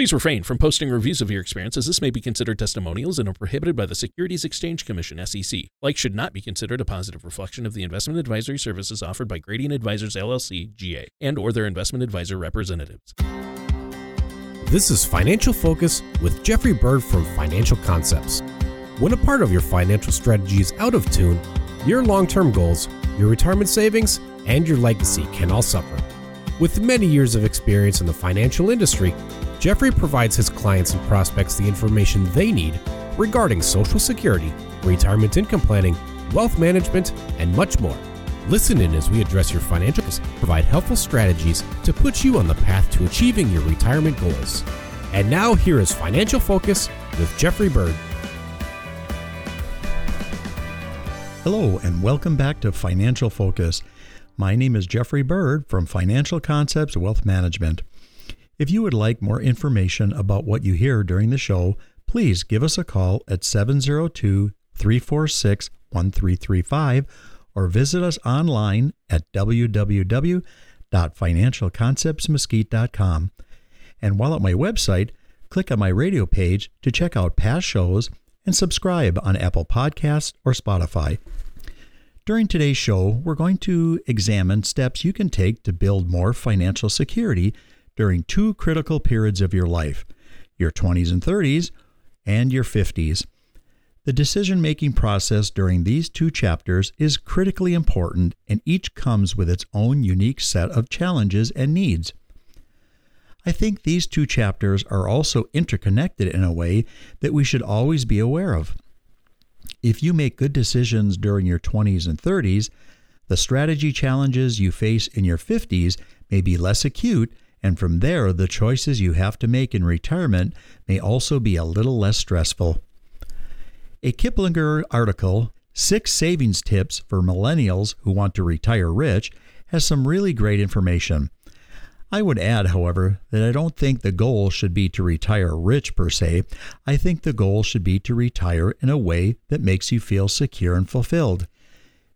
Please refrain from posting reviews of your experience as this may be considered testimonials and are prohibited by the Securities Exchange Commission SEC. Like should not be considered a positive reflection of the investment advisory services offered by Gradient Advisors LLC GA and or their investment advisor representatives. This is Financial Focus with Jeffrey Bird from Financial Concepts. When a part of your financial strategy is out of tune, your long-term goals, your retirement savings, and your legacy can all suffer. With many years of experience in the financial industry, Jeffrey provides his clients and prospects the information they need regarding Social Security, retirement income planning, wealth management, and much more. Listen in as we address your financial provide helpful strategies to put you on the path to achieving your retirement goals. And now here is Financial Focus with Jeffrey Bird. Hello and welcome back to Financial Focus. My name is Jeffrey Bird from Financial Concepts Wealth Management. If you would like more information about what you hear during the show, please give us a call at 702 346 1335 or visit us online at www.financialconceptsmesquite.com. And while at my website, click on my radio page to check out past shows and subscribe on Apple Podcasts or Spotify. During today's show, we're going to examine steps you can take to build more financial security during two critical periods of your life your 20s and 30s and your 50s. The decision making process during these two chapters is critically important, and each comes with its own unique set of challenges and needs. I think these two chapters are also interconnected in a way that we should always be aware of. If you make good decisions during your 20s and 30s, the strategy challenges you face in your 50s may be less acute and from there, the choices you have to make in retirement may also be a little less stressful. A Kiplinger article, Six Savings Tips for Millennials Who Want to Retire Rich, has some really great information. I would add, however, that I don't think the goal should be to retire rich per se. I think the goal should be to retire in a way that makes you feel secure and fulfilled.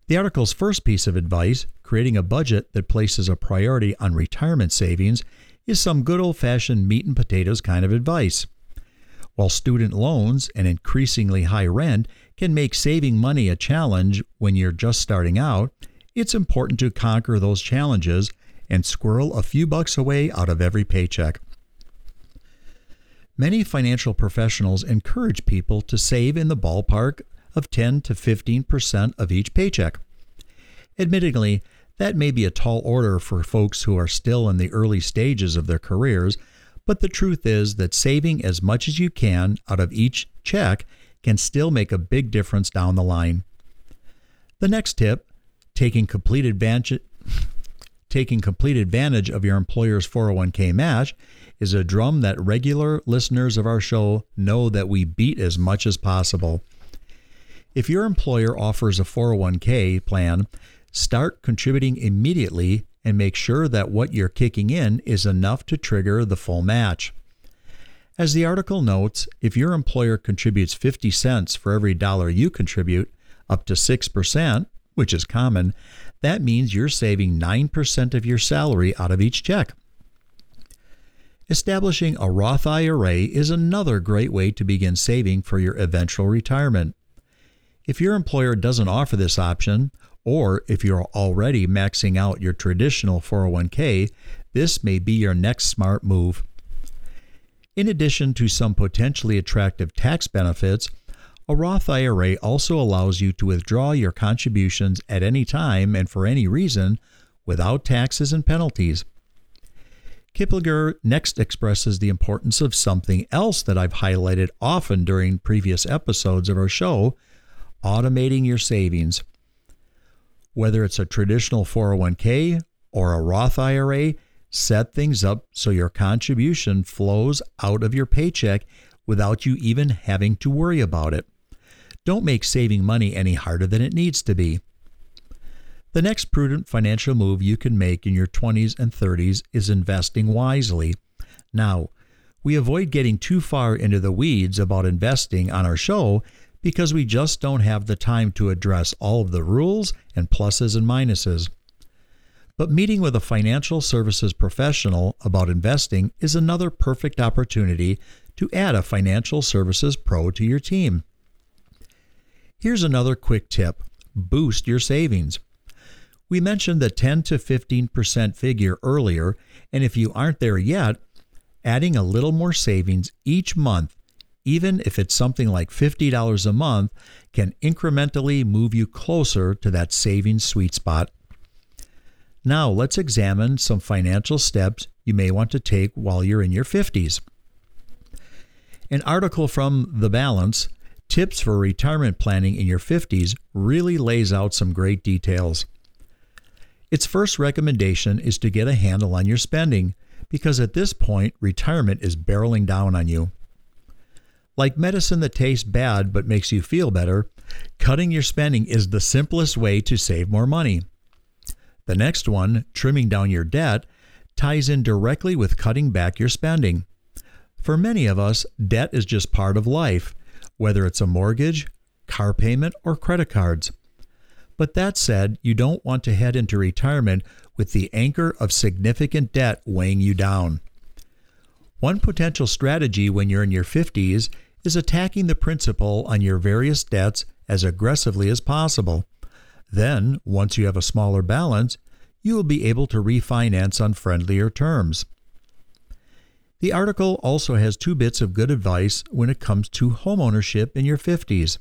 The article's first piece of advice, creating a budget that places a priority on retirement savings, is some good old fashioned meat and potatoes kind of advice. While student loans and increasingly high rent can make saving money a challenge when you're just starting out, it's important to conquer those challenges and squirrel a few bucks away out of every paycheck. Many financial professionals encourage people to save in the ballpark of 10 to 15% of each paycheck. Admittedly, that may be a tall order for folks who are still in the early stages of their careers, but the truth is that saving as much as you can out of each check can still make a big difference down the line. The next tip, taking complete advantage taking complete advantage of your employer's 401k match is a drum that regular listeners of our show know that we beat as much as possible. If your employer offers a 401k plan, start contributing immediately and make sure that what you're kicking in is enough to trigger the full match. As the article notes, if your employer contributes 50 cents for every dollar you contribute, up to 6%, which is common, that means you're saving 9% of your salary out of each check. Establishing a Roth IRA is another great way to begin saving for your eventual retirement. If your employer doesn't offer this option, or if you're already maxing out your traditional 401k, this may be your next smart move. In addition to some potentially attractive tax benefits, a Roth IRA also allows you to withdraw your contributions at any time and for any reason without taxes and penalties. Kiplinger next expresses the importance of something else that I've highlighted often during previous episodes of our show automating your savings. Whether it's a traditional 401k or a Roth IRA, set things up so your contribution flows out of your paycheck without you even having to worry about it. Don't make saving money any harder than it needs to be. The next prudent financial move you can make in your 20s and 30s is investing wisely. Now, we avoid getting too far into the weeds about investing on our show because we just don't have the time to address all of the rules and pluses and minuses. But meeting with a financial services professional about investing is another perfect opportunity to add a financial services pro to your team. Here's another quick tip boost your savings. We mentioned the 10 to 15% figure earlier, and if you aren't there yet, adding a little more savings each month, even if it's something like $50 a month, can incrementally move you closer to that savings sweet spot. Now, let's examine some financial steps you may want to take while you're in your 50s. An article from The Balance, Tips for Retirement Planning in Your 50s, really lays out some great details. Its first recommendation is to get a handle on your spending, because at this point, retirement is barreling down on you. Like medicine that tastes bad but makes you feel better, cutting your spending is the simplest way to save more money. The next one, trimming down your debt, ties in directly with cutting back your spending. For many of us, debt is just part of life, whether it's a mortgage, car payment, or credit cards. But that said, you don't want to head into retirement with the anchor of significant debt weighing you down. One potential strategy when you're in your 50s is attacking the principal on your various debts as aggressively as possible. Then, once you have a smaller balance, you will be able to refinance on friendlier terms. The article also has two bits of good advice when it comes to homeownership in your 50s.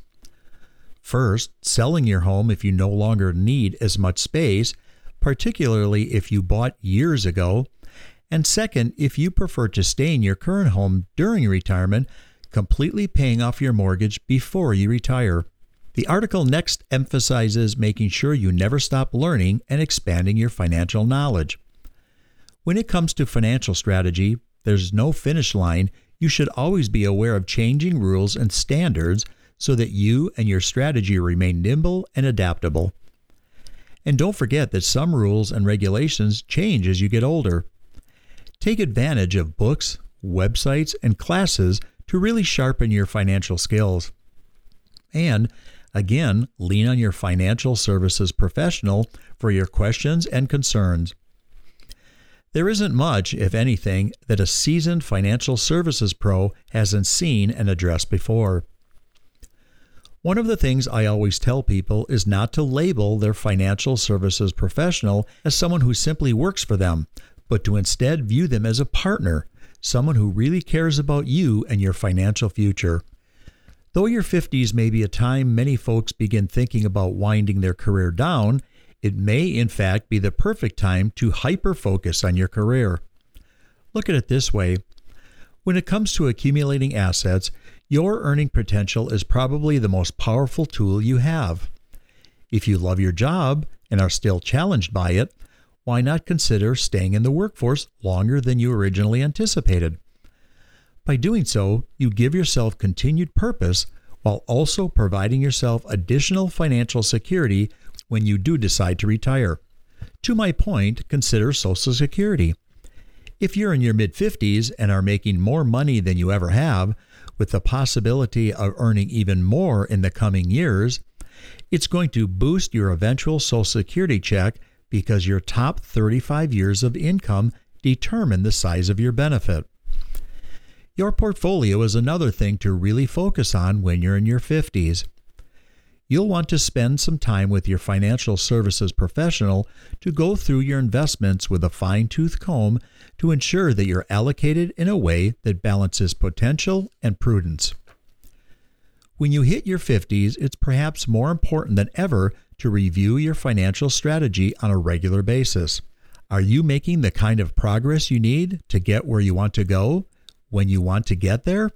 First, selling your home if you no longer need as much space, particularly if you bought years ago. And second, if you prefer to stay in your current home during retirement, completely paying off your mortgage before you retire. The article next emphasizes making sure you never stop learning and expanding your financial knowledge. When it comes to financial strategy, there's no finish line. You should always be aware of changing rules and standards so that you and your strategy remain nimble and adaptable. And don't forget that some rules and regulations change as you get older. Take advantage of books, websites, and classes to really sharpen your financial skills. And Again, lean on your financial services professional for your questions and concerns. There isn't much, if anything, that a seasoned financial services pro hasn't seen and addressed before. One of the things I always tell people is not to label their financial services professional as someone who simply works for them, but to instead view them as a partner, someone who really cares about you and your financial future. Though your 50s may be a time many folks begin thinking about winding their career down, it may in fact be the perfect time to hyper focus on your career. Look at it this way when it comes to accumulating assets, your earning potential is probably the most powerful tool you have. If you love your job and are still challenged by it, why not consider staying in the workforce longer than you originally anticipated? By doing so, you give yourself continued purpose while also providing yourself additional financial security when you do decide to retire. To my point, consider Social Security. If you're in your mid 50s and are making more money than you ever have, with the possibility of earning even more in the coming years, it's going to boost your eventual Social Security check because your top 35 years of income determine the size of your benefit. Your portfolio is another thing to really focus on when you're in your 50s. You'll want to spend some time with your financial services professional to go through your investments with a fine tooth comb to ensure that you're allocated in a way that balances potential and prudence. When you hit your 50s, it's perhaps more important than ever to review your financial strategy on a regular basis. Are you making the kind of progress you need to get where you want to go? when you want to get there?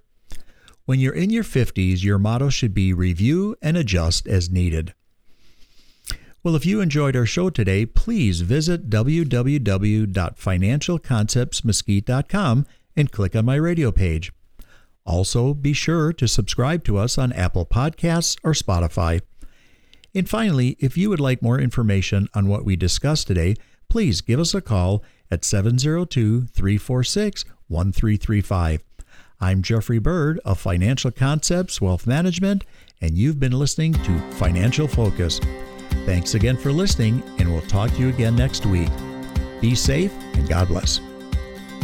When you're in your 50s, your motto should be review and adjust as needed. Well, if you enjoyed our show today, please visit www.financialconceptsmesquite.com and click on my radio page. Also, be sure to subscribe to us on Apple Podcasts or Spotify. And finally, if you would like more information on what we discussed today, please give us a call at 702 346 1335. I'm Jeffrey Bird of Financial Concepts Wealth Management, and you've been listening to Financial Focus. Thanks again for listening, and we'll talk to you again next week. Be safe and God bless.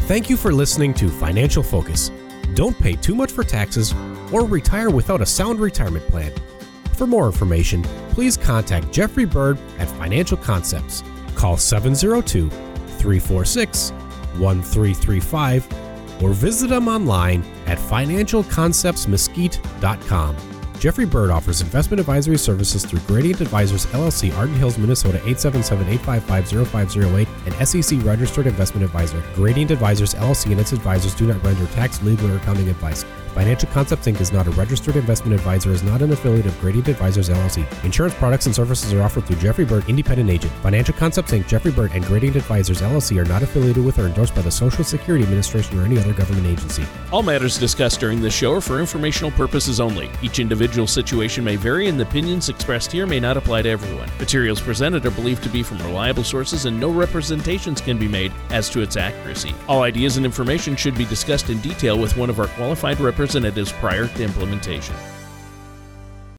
Thank you for listening to Financial Focus. Don't pay too much for taxes or retire without a sound retirement plan. For more information, please contact Jeffrey Bird at Financial Concepts. Call 702 346 1335 or visit them online at financialconceptsmesquite.com. Jeffrey Bird offers investment advisory services through Gradient Advisors LLC, Arden Hills, Minnesota 877-855-0508, and SEC registered investment advisor. Gradient Advisors LLC and its advisors do not render tax, legal, or accounting advice. Financial Concepts Inc. is not a registered investment advisor, is not an affiliate of Gradient Advisors LLC. Insurance products and services are offered through Jeffrey Bird, independent agent. Financial Concepts Inc., Jeffrey Bird, and Gradient Advisors LLC are not affiliated with or endorsed by the Social Security Administration or any other government agency. All matters discussed during this show are for informational purposes only. Each individual situation may vary, and the opinions expressed here may not apply to everyone. Materials presented are believed to be from reliable sources, and no representations can be made as to its accuracy. All ideas and information should be discussed in detail with one of our qualified representatives prior to implementation.